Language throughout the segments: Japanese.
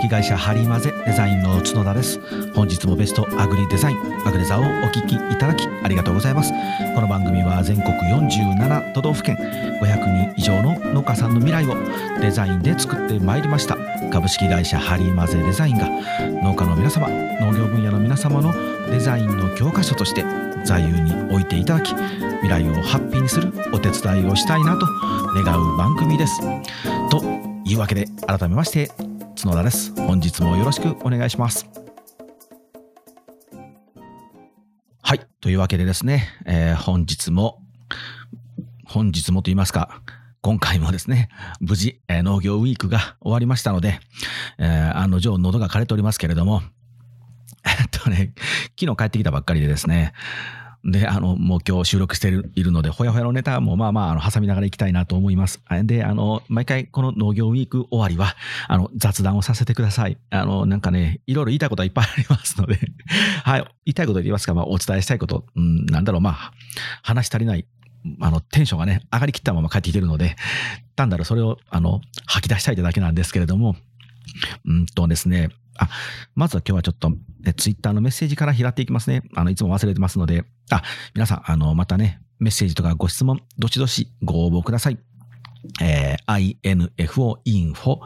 式会社ハリマゼデザインの角田です。本日もベストアグリデザインアグレザをお聞きいただきありがとうございます。この番組は全国47都道府県500人以上の農家さんの未来をデザインで作ってまいりました。株式会社ハリマゼデザインが農家の皆様農業分野の皆様のデザインの教科書として座右に置いていただき未来をハッピーにするお手伝いをしたいなと願う番組です。というわけで改めまして角田です。本日もよろしくお願いします。はい。というわけでですね、えー、本日も本日もと言いますか今回もですね、無事、えー、農業ウィークが終わりましたので、えー、案の定喉が枯れておりますけれども、えっとね、昨日帰ってきたばっかりでですね、で、あの、もう今日収録しているので、ほやほやのネタもまあまあ、あの、挟みながらいきたいなと思います。で、あの、毎回この農業ウィーク終わりは、あの、雑談をさせてください。あの、なんかね、いろいろ言いたいことはいっぱいありますので。はい、言いたいこと言いますか、まあ、お伝えしたいこと、うん、なんだろう、まあ、話し足りない。あの、テンションがね、上がりきったまま帰ってきてるので、単なるそれを、あの、吐き出したいだけなんですけれども、うんとですね、あ、まずは今日はちょっと、ツイッターのメッセージから拾っていきますね。あの、いつも忘れてますので、あ、皆さん、あの、またね、メッセージとかご質問、どしどしご応募ください。えー、info info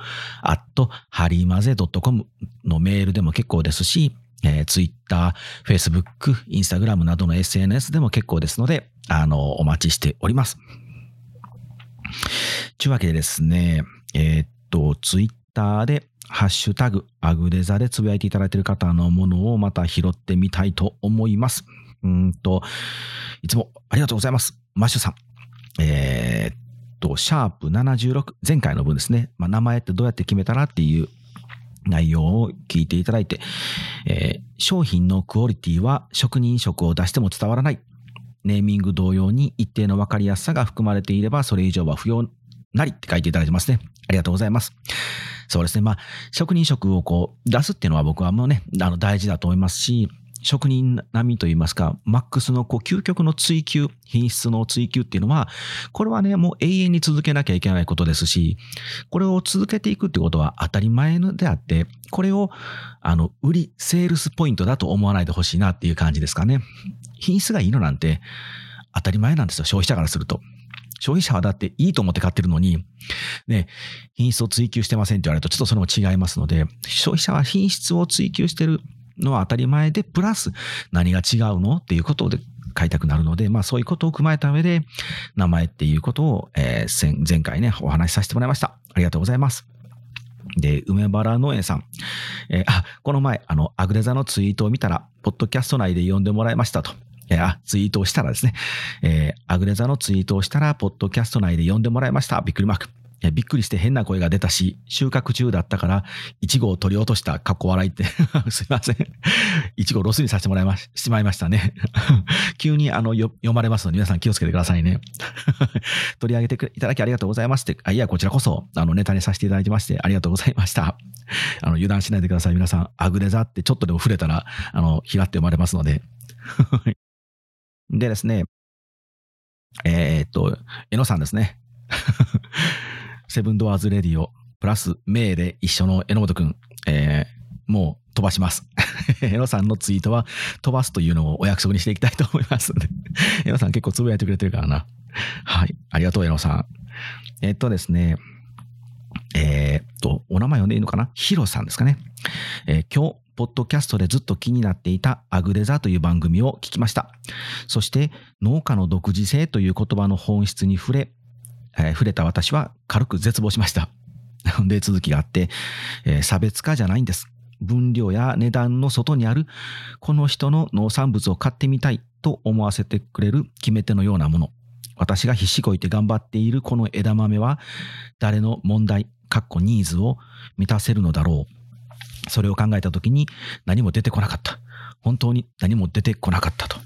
at ハリマゼ .com のメールでも結構ですし、えー、Twitter、Facebook、Instagram などの SNS でも結構ですので、あの、お待ちしております。というわけでですね、えー、っと、Twitter でハッシュタグ、アグデザでつぶやいていただいている方のものをまた拾ってみたいと思います。うんと、いつもありがとうございます。マッシュさん。えー、っと、シャープ76、前回の分ですね。まあ、名前ってどうやって決めたらっていう内容を聞いていただいて、えー、商品のクオリティは職人色を出しても伝わらない。ネーミング同様に一定の分かりやすさが含まれていればそれ以上は不要なりって書いていただいてますね。ありがとうございます。そうですね。まあ、職人色をこう出すっていうのは僕はもうね、あの大事だと思いますし、職人並みといいますか、マックスのこう究極の追求、品質の追求っていうのは、これはね、もう永遠に続けなきゃいけないことですし、これを続けていくってことは当たり前であって、これを、あの、売り、セールスポイントだと思わないでほしいなっていう感じですかね。品質がいいのなんて当たり前なんですよ、消費者からすると。消費者はだっていいと思って買ってるのに、ね、品質を追求してませんって言われるとちょっとそれも違いますので、消費者は品質を追求してるのは当たり前で、プラス何が違うのっていうことで買いたくなるので、まあそういうことを踏まえた上で、名前っていうことを、えー、前回ね、お話しさせてもらいました。ありがとうございます。で、梅原農園さん。えー、あ、この前、あの、アグレザのツイートを見たら、ポッドキャスト内で読んでもらいましたと。えー、ツイートをしたらですね、えー、アグレザのツイートをしたら、ポッドキャスト内で読んでもらいました。びっくりマーク。びっくりして変な声が出たし、収穫中だったから、いちごを取り落としたかっこ笑いって すいません。いちごロスにさせてもらいまし、しまいましたね。急にあの、読まれますので皆さん気をつけてくださいね。取り上げていただきありがとうございますって、あ、いや、こちらこそ、あの、ネタにさせていただきましてありがとうございました。あの、油断しないでください。皆さん、アグレザってちょっとでも触れたら、あの、ひらって読まれますので。でですね、えー、っと、えのさんですね。セブンドアーズレディオ、プラス、メイで一緒の榎本くん、えー、もう飛ばします。エノさんのツイートは飛ばすというのをお約束にしていきたいと思いますので。エノさん結構つぶやいてくれてるからな。はい。ありがとう、エノさん。えっとですね。えー、っと、お名前呼んでいいのかな？ヒロさんですかね。えー、今日、ポッドキャストでずっと気になっていたアグレザという番組を聞きました。そして農家の独自性という言葉の本質に触れ、えー、触れた私は軽く絶望しました。で、続きがあって、えー、差別化じゃないんです。分量や値段の外にある、この人の農産物を買ってみたいと思わせてくれる決め手のようなもの。私が必死こいて頑張っているこの枝豆は、誰の問題、かっこニーズを満たせるのだろう。それを考えたときに何も出てこなかった。本当に何も出てこなかったと。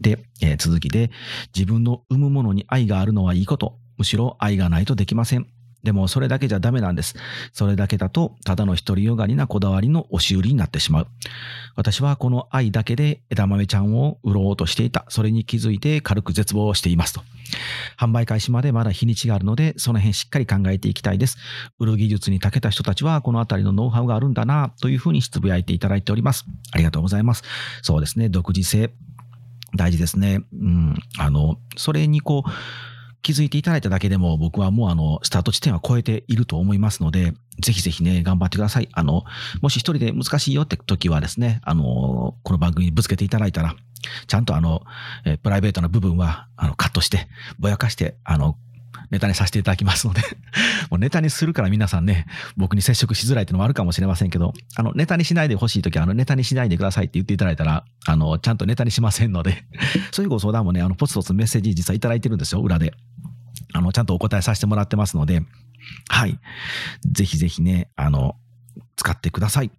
で、えー、続きで、自分の生むものに愛があるのはいいこと。むしろ愛がないとできません。でもそれだけじゃダメなんです。それだけだと、ただの独りよがりなこだわりの押し売りになってしまう。私はこの愛だけで枝豆ちゃんを売ろうとしていた。それに気づいて軽く絶望していますと。販売開始までまだ日にちがあるので、その辺しっかり考えていきたいです。売る技術に長けた人たちはこのあたりのノウハウがあるんだな、というふうにつぶやいていただいております。ありがとうございます。そうですね、独自性。大事ですね。うん。あの、それにこう、気づいていただいただけでも僕はもうあの、スタート地点は超えていると思いますので、ぜひぜひね、頑張ってください。あの、もし一人で難しいよって時はですね、あの、この番組にぶつけていただいたら、ちゃんとあの、えプライベートな部分は、あの、カットして、ぼやかして、あの、ネタにさせていただきますので もうネタにするから皆さんね、僕に接触しづらいっていうのもあるかもしれませんけど、あの、ネタにしないでほしいときは、あの、ネタにしないでくださいって言っていただいたら、あの、ちゃんとネタにしませんので そういうご相談もね、あの、ポツポツメッセージ実はいただいてるんですよ、裏で。あの、ちゃんとお答えさせてもらってますので、はい。ぜひぜひね、あの、使ってください。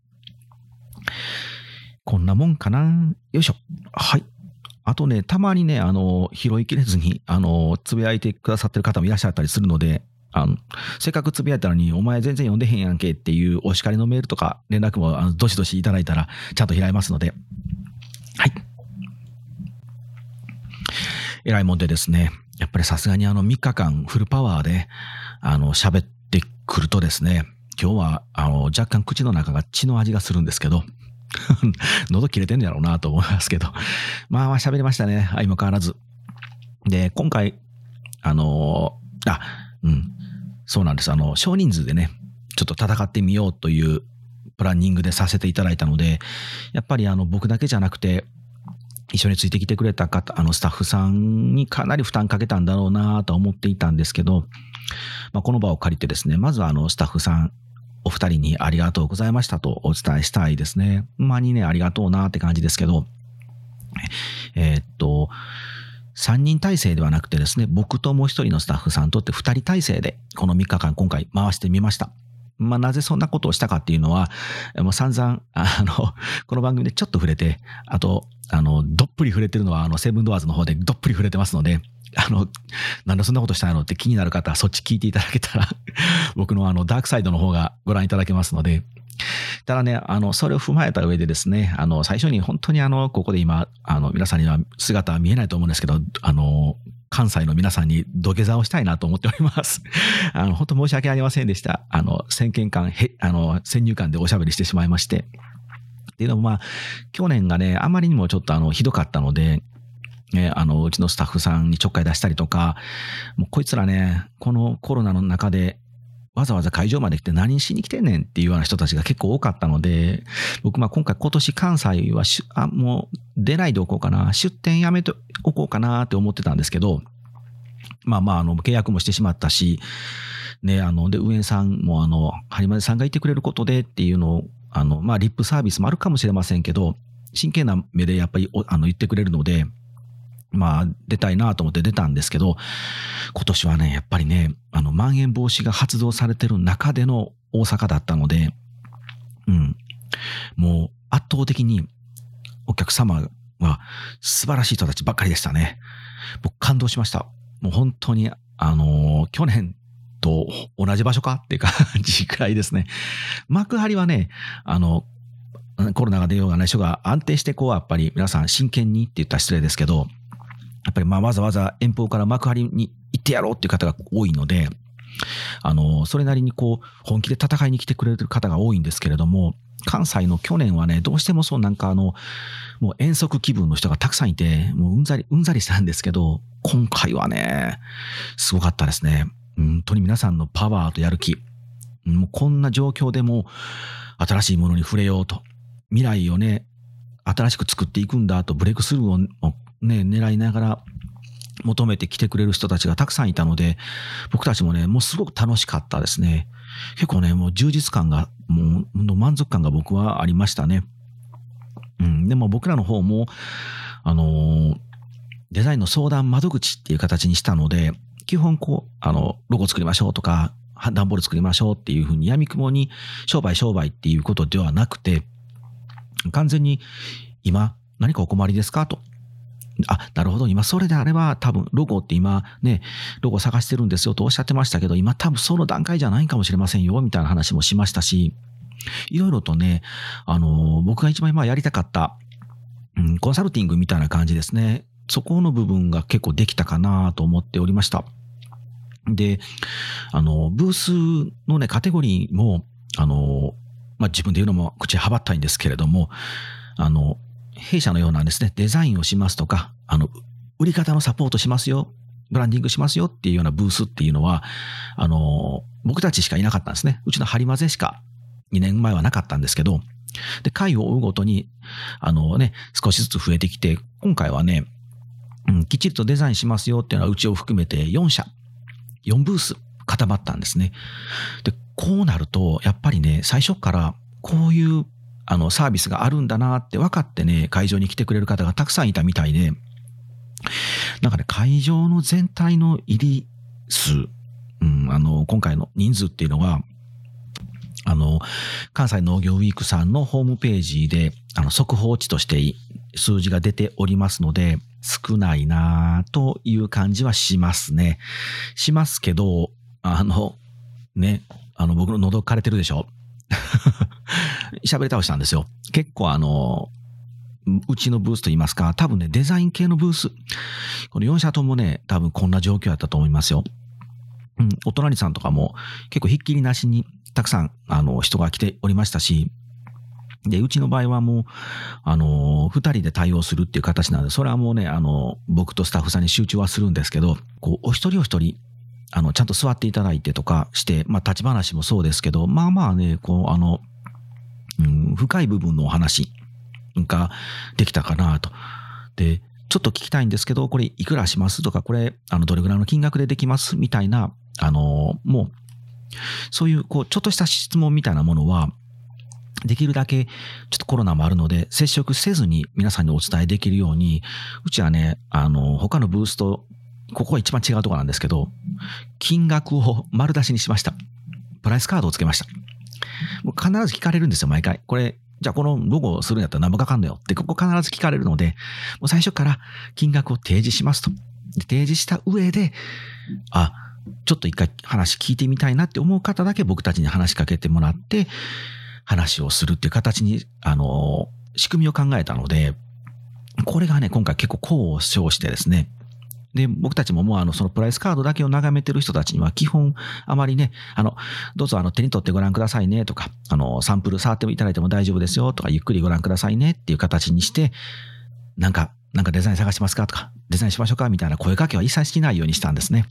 こんなもんかなよいしょ。はい。あとね、たまにね、あの、拾いきれずに、あの、つぶやいてくださってる方もいらっしゃったりするので、あの、せっかくつぶやいたのに、お前全然読んでへんやんけっていうお叱りのメールとか連絡も、あの、どしどしいただいたら、ちゃんと拾いますので、はい。えらいもんでですね、やっぱりさすがにあの3日間フルパワーで、あの、喋ってくるとですね、今日は、あの、若干口の中が血の味がするんですけど、喉切れてんやろうなと思いますけど、まあ喋りましたね、相も変わらず。で、今回、あの、あ、うん、そうなんです。あの、少人数でね、ちょっと戦ってみようというプランニングでさせていただいたので、やっぱりあの、僕だけじゃなくて、一緒についてきてくれた方、あのスタッフさんにかなり負担かけたんだろうなと思っていたんですけど、まあ、この場を借りてですね、まずはあのスタッフさん、二人にありがとうございましたとお伝えしたいですね。まあにね、ありがとうなって感じですけど、えー、っと、三人体制ではなくてですね、僕ともう一人のスタッフさんとって二人体制で、この3日間今回回してみました。まあ、なぜそんなことをしたかっていうのは、もう散々、あの、この番組でちょっと触れて、あと、あの、どっぷり触れてるのは、あの、セブンドアーズの方でどっぷり触れてますので、あの、なんでそんなことしたのって気になる方はそっち聞いていただけたら 僕のあの、ダークサイドの方がご覧いただけますので、ただね、あの、それを踏まえた上でですね、あの、最初に本当にあの、ここで今、あの、皆さんには姿は見えないと思うんですけど、あの、関西の皆さんに土下座をしたいなと思っております。あの、本当申し訳ありませんでした。あの、先見感、へ、あの、先入観でおしゃべりしてしまいまして。っていうのもまあ、去年がね、あまりにもちょっとあの、ひどかったので、ね、あの、うちのスタッフさんにちょっかい出したりとか、もうこいつらね、このコロナの中でわざわざ会場まで来て何しに来てんねんっていうような人たちが結構多かったので、僕まあ今回今年関西はあ、もう出ないでおこうかな、出店やめておこうかなって思ってたんですけど、まあまあ、あの、契約もしてしまったし、ね、あの、で、上さんもあの、ハリマネさんがいてくれることでっていうのを、あの、まあ、リップサービスもあるかもしれませんけど、真剣な目でやっぱりあの言ってくれるので、まあ、出たいなと思って出たんですけど、今年はね、やっぱりね、あの、まん延防止が発動されてる中での大阪だったので、うん。もう、圧倒的にお客様は素晴らしい人たちばっかりでしたね。僕感動しました。もう本当に、あの去年と同じ場所かっていう感じくらいですね。幕張はね、あの、コロナが出ようがない人が安定してこう、やっぱり皆さん真剣にって言ったら失礼ですけど、やっぱりまあわざわざ遠方から幕張に行ってやろうっていう方が多いので、あの、それなりにこう、本気で戦いに来てくれる方が多いんですけれども、関西の去年はね、どうしてもそうなんかあの、もう遠足気分の人がたくさんいて、もううんざり、うんざりしたんですけど、今回はね、すごかったですね。本当に皆さんのパワーとやる気。もうこんな状況でも新しいものに触れようと。未来をね、新しく作っていくんだと、ブレイクスルーをね、狙いながら求めてきてくれる人たちがたくさんいたので、僕たちもね、もうすごく楽しかったですね。結構ね、もう充実感が、もう満足感が僕はありましたね。うん、でも僕らの方も、あの、デザインの相談窓口っていう形にしたので、基本こう、あの、ロゴ作りましょうとか、段ボール作りましょうっていうふうに闇雲に商売商売っていうことではなくて、完全に今何かお困りですかとあ、なるほど。今、それであれば、多分、ロゴって今、ね、ロゴ探してるんですよとおっしゃってましたけど、今、多分その段階じゃないかもしれませんよ、みたいな話もしましたし、いろいろとね、あの、僕が一番今やりたかった、うん、コンサルティングみたいな感じですね。そこの部分が結構できたかなと思っておりました。で、あの、ブースのね、カテゴリーも、あの、まあ、自分で言うのも口はばったいんですけれども、あの、弊社のようなですね、デザインをしますとか、あの、売り方のサポートしますよ、ブランディングしますよっていうようなブースっていうのは、あの、僕たちしかいなかったんですね。うちのハリマゼしか2年前はなかったんですけど、で、回を追うごとに、あのね、少しずつ増えてきて、今回はね、うん、きっちりとデザインしますよっていうのはうちを含めて4社、4ブース固まったんですね。で、こうなると、やっぱりね、最初からこういうあの、サービスがあるんだなって分かってね、会場に来てくれる方がたくさんいたみたいで、なんかね、会場の全体の入り数、うん、あの、今回の人数っていうのは、あの、関西農業ウィークさんのホームページで、あの、速報値として数字が出ておりますので、少ないなという感じはしますね。しますけど、あの、ね、あの、僕の喉枯れてるでしょ？喋り倒したんですよ。結構あの、うちのブースと言いますか、多分ね、デザイン系のブース。この4社ともね、多分こんな状況だったと思いますよ。うん、お隣さんとかも結構ひっきりなしにたくさん、あの、人が来ておりましたし、で、うちの場合はもう、あの、二人で対応するっていう形なので、それはもうね、あの、僕とスタッフさんに集中はするんですけど、こう、お一人お一人、あの、ちゃんと座っていただいてとかして、まあ、立ち話もそうですけど、まあまあね、こう、あの、うん、深い部分のお話ができたかなと。で、ちょっと聞きたいんですけど、これいくらしますとか、これ、あの、どれぐらいの金額でできますみたいな、あの、もう、そういう、こう、ちょっとした質問みたいなものは、できるだけ、ちょっとコロナもあるので、接触せずに皆さんにお伝えできるように、うちはね、あの、他のブースと、ここが一番違うところなんですけど、金額を丸出しにしました。プライスカードをつけました。もう必ず聞かれるんですよ、毎回。これ、じゃあこのロゴをするんやったら何もかかんのよって、ここ必ず聞かれるので、もう最初から金額を提示しますと。提示した上で、あ、ちょっと一回話聞いてみたいなって思う方だけ僕たちに話しかけてもらって、話をするっていう形に、あの、仕組みを考えたので、これがね、今回結構功を称してですね、で、僕たちももうあの、そのプライスカードだけを眺めてる人たちには基本あまりね、あの、どうぞあの手に取ってご覧くださいねとか、あの、サンプル触っていただいても大丈夫ですよとか、ゆっくりご覧くださいねっていう形にして、なんか、なんかデザイン探しますかとか、デザインしましょうかみたいな声かけは一切しないようにしたんですね。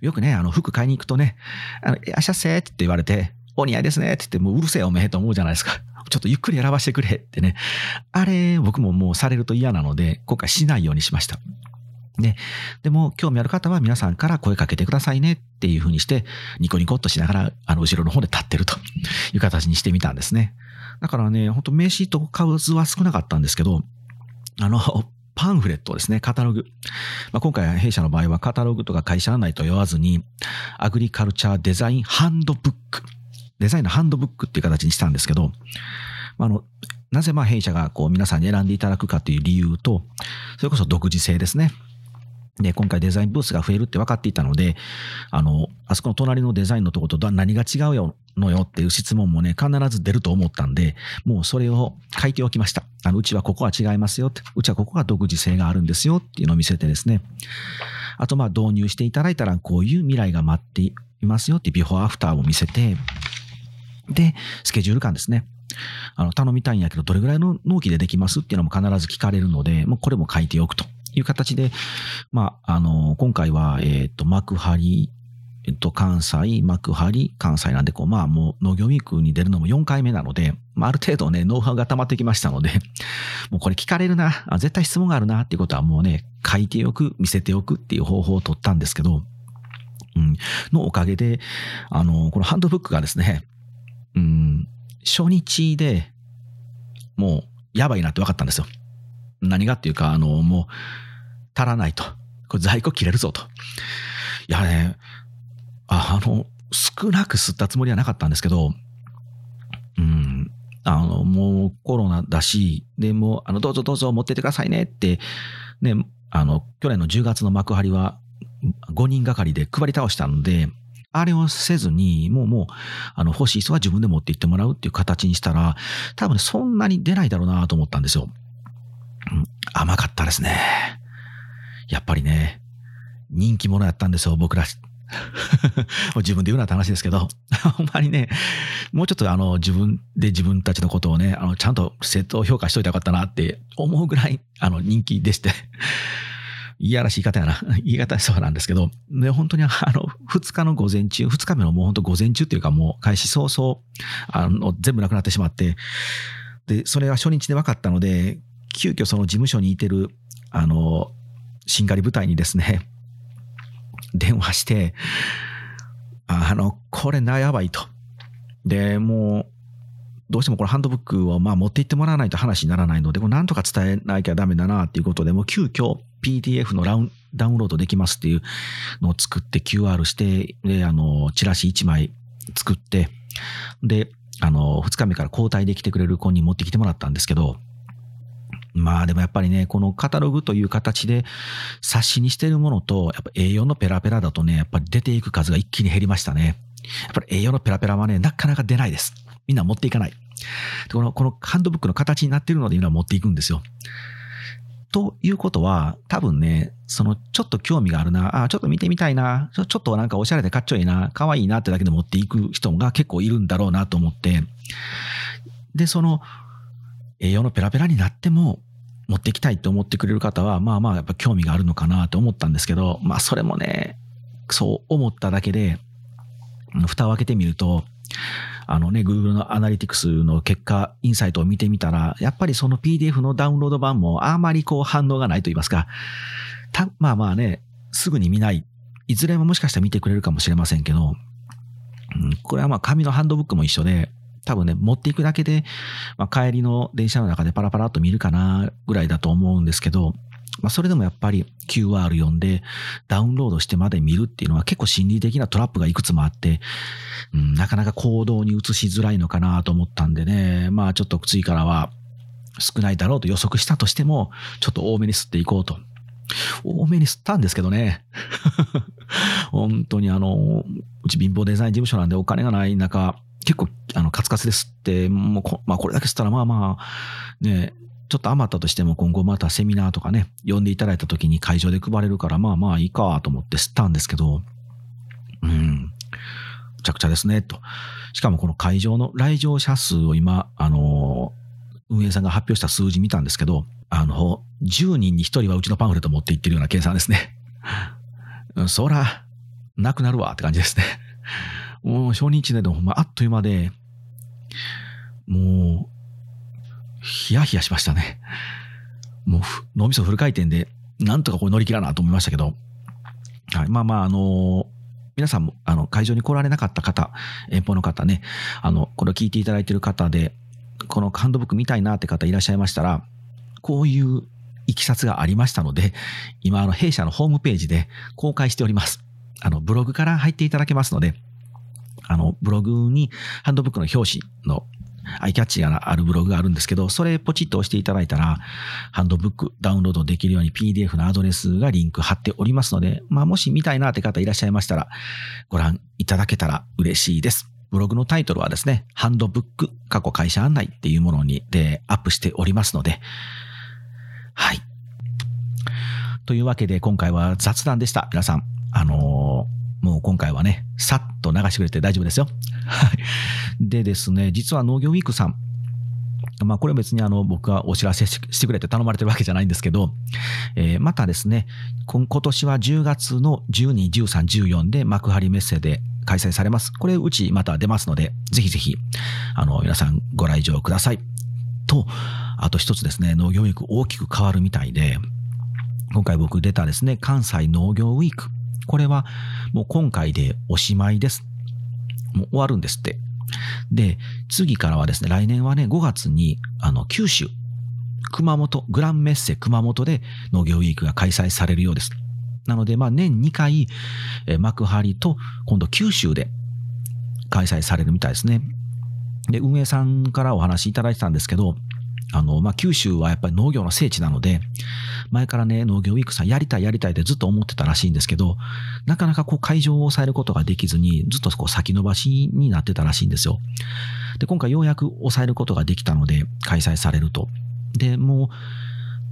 よくね、あの、服買いに行くとね、あの、いらっしゃっせって言われて、お似合いですねって言って、もううるせえおめえと思うじゃないですか。ちょっとゆっくり選ばしてくれってね。あれ、僕ももうされると嫌なので、今回しないようにしました。で、でも興味ある方は皆さんから声かけてくださいねっていうふうにして、ニコニコっとしながら、あの、後ろの方で立ってるという形にしてみたんですね。だからね、ほんと名刺と数は少なかったんですけど、あの、パンフレットですね、カタログ。まあ、今回弊社の場合はカタログとか会社案内と言わずに、アグリカルチャーデザインハンドブック。デザインのハンドブックっていう形にしたんですけど、あの、なぜまあ弊社がこう皆さんに選んでいただくかという理由と、それこそ独自性ですね。で、今回デザインブースが増えるって分かっていたので、あの、あそこの隣のデザインのとこと何が違うよのよっていう質問もね、必ず出ると思ったんで、もうそれを書いておきました。あの、うちはここは違いますよって、うちはここが独自性があるんですよっていうのを見せてですね。あと、まあ、導入していただいたら、こういう未来が待っていますよってビフォーアフターを見せて、で、スケジュール感ですね。あの、頼みたいんやけど、どれぐらいの納期でできますっていうのも必ず聞かれるので、もうこれも書いておくと。いう形で、まあ、あの、今回は、えっ、ー、と、幕張、えっと、関西、幕張、関西なんで、こう、まあ、もう農業ウィークに出るのも4回目なので、まあ、ある程度ね、ノウハウが溜まってきましたので、もうこれ聞かれるな、絶対質問があるなっていうことはもうね、書いておく、見せておくっていう方法を取ったんですけど、うん、のおかげで、あの、このハンドブックがですね、うん、初日でもうやばいなって分かったんですよ。何がっていうか、あの、もう、足らないと。これ在庫切れるぞと。いやね、あの、少なく吸ったつもりはなかったんですけど、うん、あの、もうコロナだし、で、も、あの、どうぞどうぞ持っててくださいねって、ね、あの、去年の10月の幕張は5人がかりで配り倒したので、あれをせずに、もうもう、あの、欲しい人は自分で持って行ってもらうっていう形にしたら、多分ね、そんなに出ないだろうなと思ったんですよ。甘かったですね。やっぱりね、人気者やったんですよ、僕ら。自分で言うなって話ですけど、ほんまにね、もうちょっとあの、自分で自分たちのことをね、あの、ちゃんと正当評価しといたらよかったなって思うぐらい、あの、人気でして。いやらしい言い方やな。言い方そうなんですけど、ね、本当にあの、二日の午前中、二日目のもう本当午前中っていうかもう開始早々、あの、全部なくなってしまって、で、それが初日で分かったので、急遽その事務所にいてる、あの、しんがり部隊にですね、電話して、あの、これな、やばいと。で、もう、どうしてもこのハンドブックをまあ持って行ってもらわないと話にならないので、これなんとか伝えなきゃダメだなっていうことで、もう急遽 PDF のダウンダウンロードできますっていうのを作って QR して、で、あの、チラシ1枚作って、で、あの、2日目から交代できてくれる子に持ってきてもらったんですけど、まあでもやっぱりね、このカタログという形で冊子にしてるものと、やっぱ A4 のペラペラだとね、やっぱり出ていく数が一気に減りましたね。やっぱり A4 のペラペラはね、なかなか出ないです。みんな持っていかない。この、このハンドブックの形になってるのでみんな持っていくんですよ。ということは、多分ね、そのちょっと興味があるな、あちょっと見てみたいな、ちょっとなんかおしゃれでかっちょいいな、かわいいなってだけで持っていく人が結構いるんだろうなと思って、で、その、栄養のペラペラになっても持っていきたいって思ってくれる方は、まあまあやっぱ興味があるのかなと思ったんですけど、まあそれもね、そう思っただけで、蓋を開けてみると、あのね、Google のアナリティクスの結果、インサイトを見てみたら、やっぱりその PDF のダウンロード版もあまりこう反応がないと言いますか、た、まあまあね、すぐに見ない。いずれももしかしたら見てくれるかもしれませんけど、うん、これはまあ紙のハンドブックも一緒で、多分ね、持っていくだけで、まあ、帰りの電車の中でパラパラっと見るかなぐらいだと思うんですけど、まあ、それでもやっぱり QR 読んでダウンロードしてまで見るっていうのは結構心理的なトラップがいくつもあって、うん、なかなか行動に移しづらいのかなと思ったんでね、まあちょっと次からは少ないだろうと予測したとしても、ちょっと多めに吸っていこうと。多めに吸ったんですけどね。本当にあの、うち貧乏デザイン事務所なんでお金がない中、結構、あの、カツカツですって、もうこ、まあ、これだけ吸ったら、まあまあ、ね、ちょっと余ったとしても今後またセミナーとかね、呼んでいただいた時に会場で配れるから、まあまあいいかと思って吸ったんですけど、うん、むちゃくちゃですね、と。しかもこの会場の来場者数を今、あの運営さんが発表した数字見たんですけど、あの、10人に1人はうちのパンフレット持っていってるような計算ですね。そら、なくなるわって感じですね。もう初日でほんまあっという間で、もう、ヒヤヒヤしましたね。もう、脳みそフル回転で、なんとかこれ乗り切らなと思いましたけど、はい。まあまあ、あの皆さんも、あの、会場に来られなかった方、遠方の方ね、あの、これを聞いていただいている方で、このハンドブック見たいなって方いらっしゃいましたら、こういういきさつがありましたので、今、あの、弊社のホームページで公開しております。あの、ブログから入っていただけますので、あの、ブログにハンドブックの表紙のアイキャッチがあるブログがあるんですけど、それポチッと押していただいたら、ハンドブックダウンロードできるように PDF のアドレスがリンク貼っておりますので、まあもし見たいなって方いらっしゃいましたら、ご覧いただけたら嬉しいです。ブログのタイトルはですね、ハンドブック過去会社案内っていうものにでアップしておりますので、はい。というわけで今回は雑談でした。皆さん、あのーもう今回はね、さっと流してくれて大丈夫ですよ。はい。でですね、実は農業ウィークさん、まあこれは別にあの僕がお知らせしてくれて頼まれてるわけじゃないんですけど、えー、またですね、今年は10月の12、13、14で幕張メッセで開催されます。これうちまた出ますので、ぜひぜひ、あの皆さんご来場ください。と、あと一つですね、農業ウィーク大きく変わるみたいで、今回僕出たですね、関西農業ウィーク。これはもう今回でおしまいです。もう終わるんですって。で、次からはですね、来年はね、5月に、あの、九州、熊本、グランメッセ熊本で農業ウィークが開催されるようです。なので、まあ、年2回、え幕張と、今度九州で開催されるみたいですね。で、運営さんからお話いただいてたんですけど、あの、まあ、九州はやっぱり農業の聖地なので、前からね、農業ウィークさんやりたいやりたいってずっと思ってたらしいんですけど、なかなかこう会場を抑えることができずに、ずっとこう先延ばしになってたらしいんですよ。で、今回ようやく抑えることができたので、開催されると。で、も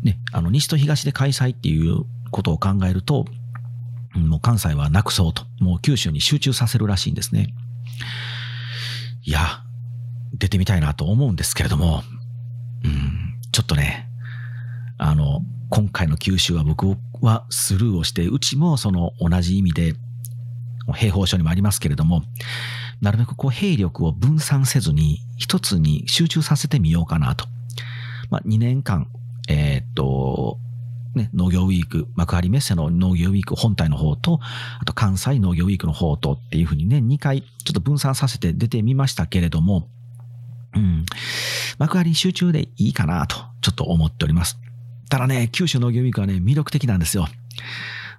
う、ね、あの、西と東で開催っていうことを考えると、もう関西はなくそうと、もう九州に集中させるらしいんですね。いや、出てみたいなと思うんですけれども、ちょっとね、あの、今回の九州は僕はスルーをして、うちもその同じ意味で、兵法書にもありますけれども、なるべくこう兵力を分散せずに一つに集中させてみようかなと。まあ、2年間、えー、っと、ね、農業ウィーク、幕張メッセの農業ウィーク本体の方と、あと関西農業ウィークの方とっていうふうにね、2回ちょっと分散させて出てみましたけれども、幕張集中でいいかなと、ちょっと思っております。ただね、九州農業ウィークはね、魅力的なんですよ。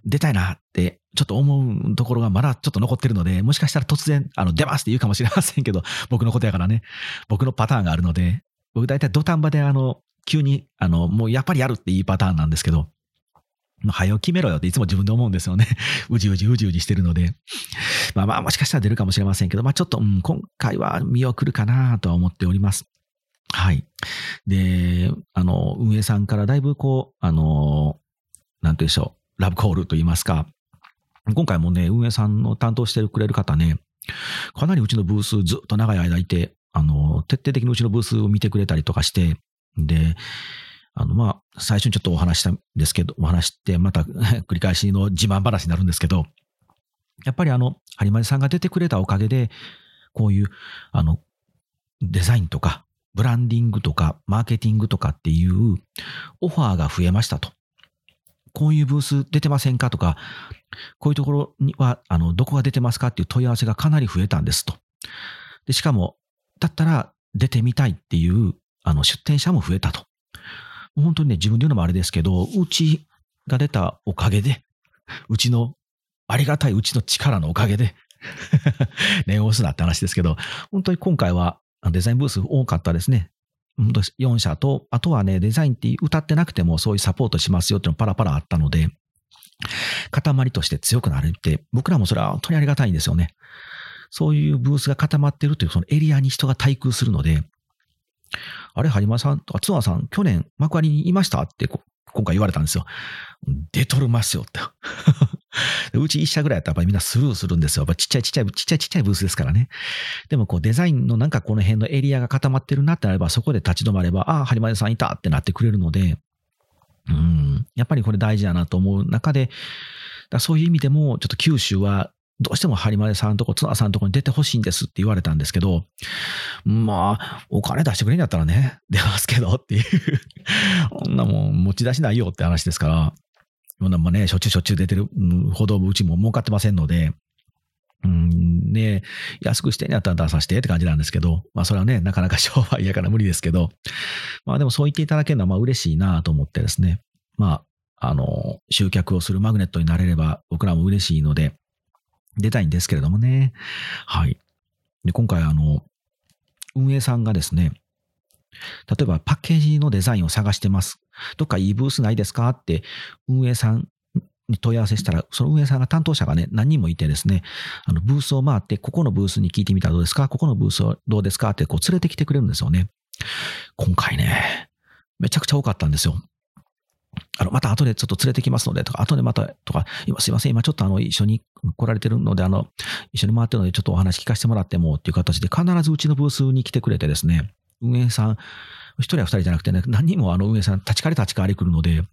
出たいなって、ちょっと思うところがまだちょっと残ってるので、もしかしたら突然、あの、出ますって言うかもしれませんけど、僕のことやからね、僕のパターンがあるので、僕大体土壇場であの、急に、あの、もうやっぱりやるっていいパターンなんですけど、早を決めろよっていつも自分で思うんですよね。うじうじうじうじしてるので。まあまあもしかしたら出るかもしれませんけど、まあちょっと、うん、今回は見送るかなとは思っております。はい。で、あの、運営さんからだいぶこう、あの、なんて言うでしょう、ラブコールと言いますか。今回もね、運営さんの担当してくれる方ね、かなりうちのブースずっと長い間いて、あの、徹底的にうちのブースを見てくれたりとかして、で、あの、まあ、最初にちょっとお話したんですけど、お話して、また 繰り返しの自慢話になるんですけど、やっぱりあの、有馬さんが出てくれたおかげで、こういう、あの、デザインとか、ブランディングとか、マーケティングとかっていうオファーが増えましたと。こういうブース出てませんかとか、こういうところには、あの、どこが出てますかっていう問い合わせがかなり増えたんですと。で、しかも、だったら出てみたいっていう、あの、出店者も増えたと。本当にね、自分で言うのもあれですけど、うちが出たおかげで、うちの、ありがたいうちの力のおかげで 念を押すなって話ですけど、本当に今回はデザインブース多かったですね。4社と、あとはね、デザインって歌ってなくてもそういうサポートしますよっていうのパラパラあったので、塊として強くなるって、僕らもそれは本当にありがたいんですよね。そういうブースが固まってるというそのエリアに人が対空するので、あれ、はじまさん？とか、ツアーさん、去年幕張にいました？って今回言われたんですよ。出とるますよって。うち一社ぐらいやったらやっぱりみんなスルーするんですよ。やっぱちっちゃいちっちゃい、ちっちゃいちっちゃいブースですからね。でもこうデザインのなんかこの辺のエリアが固まってるなってなれば、そこで立ち止まれば、ああ、はりまさんいたってなってくれるので、うん、やっぱりこれ大事だなと思う中で、そういう意味でも、ちょっと九州はどうしても播磨さんとこ、綱さんとこに出てほしいんですって言われたんですけど、まあ、お金出してくれんやったらね、出ますけどっていう。こんなもん持ち出しないよって話ですから、そんなもね、しょっちゅうしょっちゅう出てるほどうちも儲かってませんので、うん、ね安くしてんやったら出させてって感じなんですけど、まあそれはね、なかなか 商売やから無理ですけど、まあでもそう言っていただけるのはまあ嬉しいなと思ってですね、まあ、あの、集客をするマグネットになれれば僕らも嬉しいので、出たいんですけれどもね。はい。で、今回あの、運営さんがですね、例えばパッケージのデザインを探してます。どっかいいブースないですかって運営さんに問い合わせしたら、その運営さんが担当者がね、何人もいてですね、あの、ブースを回って、ここのブースに聞いてみたらどうですかここのブースはどうですかってこう連れてきてくれるんですよね。今回ね、めちゃくちゃ多かったんですよ。あの、また後でちょっと連れてきますので、とか、後でまた、とか、今すいません、今ちょっとあの、一緒に来られてるので、あの、一緒に回ってるので、ちょっとお話聞かせてもらってもっていう形で、必ずうちのブースに来てくれてですね、運営さん、一人や二人じゃなくてね、何人もあの運営さん立ち借り立ち代わり来るので、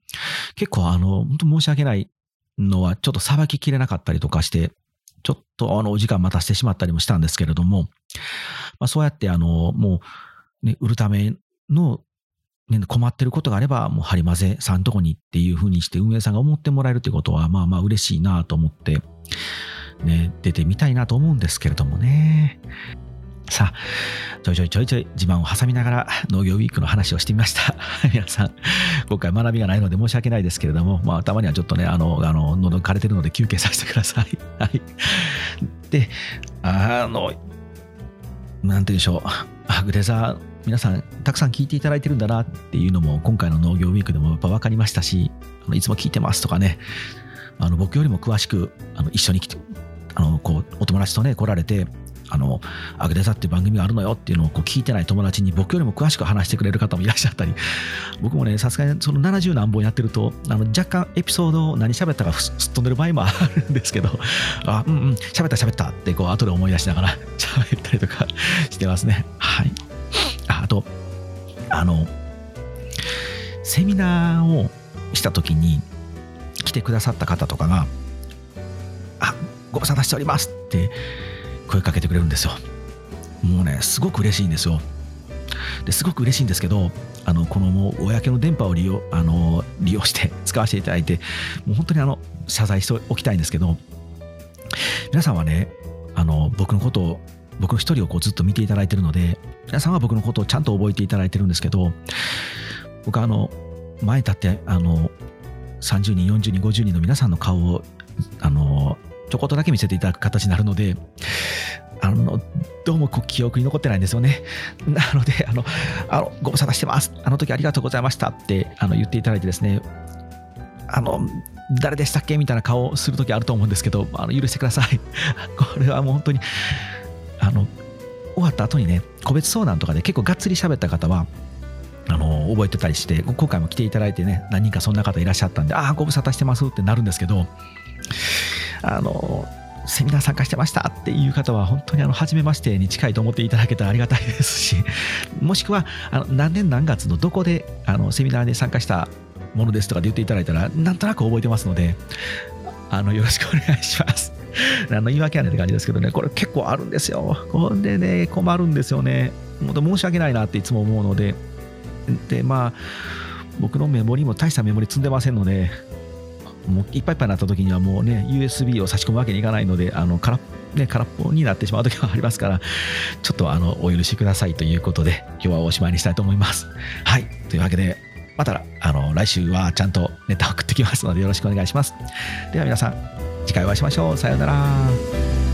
結構あの、本当申し訳ないのは、ちょっとさばききれなかったりとかして、ちょっとあの、お時間待たせてしまったりもしたんですけれども、まあそうやってあの、もう、ね、売るためのね、困ってることがあれば、もう、ハリマゼさんとこにっていうふうにして運営さんが思ってもらえるってことは、まあまあ嬉しいなと思って、ね、出てみたいなと思うんですけれどもね。さあ、ちょいちょいちょいちょい自慢を挟みながら農業ウィークの話をしてみました。皆さん、今回学びがないので申し訳ないですけれども、まあ、たまにはちょっとね、あの、あの、喉枯れてるので休憩させてください。はい。で、あの、なんて言うんでしょう。アグレザー皆さんたくさん聞いていただいてるんだなっていうのも今回の農業ウィークでもやっぱ分かりましたしあのいつも聞いてますとかねあの僕よりも詳しくあの一緒に来てあのこうお友達とね来られてあの、アグデザっていう番組があるのよっていうのをこう聞いてない友達に僕よりも詳しく話してくれる方もいらっしゃったり、僕もね、さすがにその70何本やってると、あの若干エピソードを何喋ったかすっ飛んでる場合もあるんですけど、あ、うんうん、喋った喋ったってこう後で思い出しながら 喋ったりとかしてますね。はい。あと、あの、セミナーをした時に来てくださった方とかが、あ、ご無沙汰しておりますって声かけてくれるんですよ。もうね、すごく嬉しいんですよ。ですごく嬉しいんですけど、あのこの公の電波を利用あの利用して使わせていただいて、もう本当にあの謝罪しておきたいんですけど、皆さんはね、あの僕のことを、僕一人をこうずっと見ていただいてるので、皆さんは僕のことをちゃんと覚えていただいてるんですけど、僕はあの前に立ってあの30人、40人、50人の皆さんの顔をあのちょこっとだけ見せていただく形になるので、あの、どうもこう記憶に残ってないんですよね。なので、あの、あのご無沙汰してます。あの時ありがとうございましたってあの言っていただいてですね、あの、誰でしたっけ？みたいな顔をするときあると思うんですけど、あの許してください。これはもう本当に、あの、終わった後にね、個別相談とかで結構がっつり喋った方は、あの覚えてたりして、今回も来ていただいてね、何人かそんな方いらっしゃったんで、ああ、ご無沙汰してますってなるんですけど、あのセミナー参加してましたっていう方は本当にあの初めましてに近いと思っていただけたらありがたいですしもしくはあの何年何月のどこであのセミナーに参加したものですとかで言っていただいたらなんとなく覚えてますのであのよろしくお願いします。あの言い訳はねって感じですけどね、これ結構あるんですよ。これでね、困るんですよね。もっと申し訳ないなっていつも思うので、で、まあ、僕のメモリも大したメモリ積んでませんので、もういっぱいいっぱいになった時にはもうね USB を差し込むわけにいかないのであの空,、ね、空っぽになってしまう時はありますからちょっとあのお許しくださいということで今日はおしまいにしたいと思います。はい。というわけでまたあの来週はちゃんとネタ送ってきますのでよろしくお願いします。では皆さん。次回お会いしましょう。さようなら。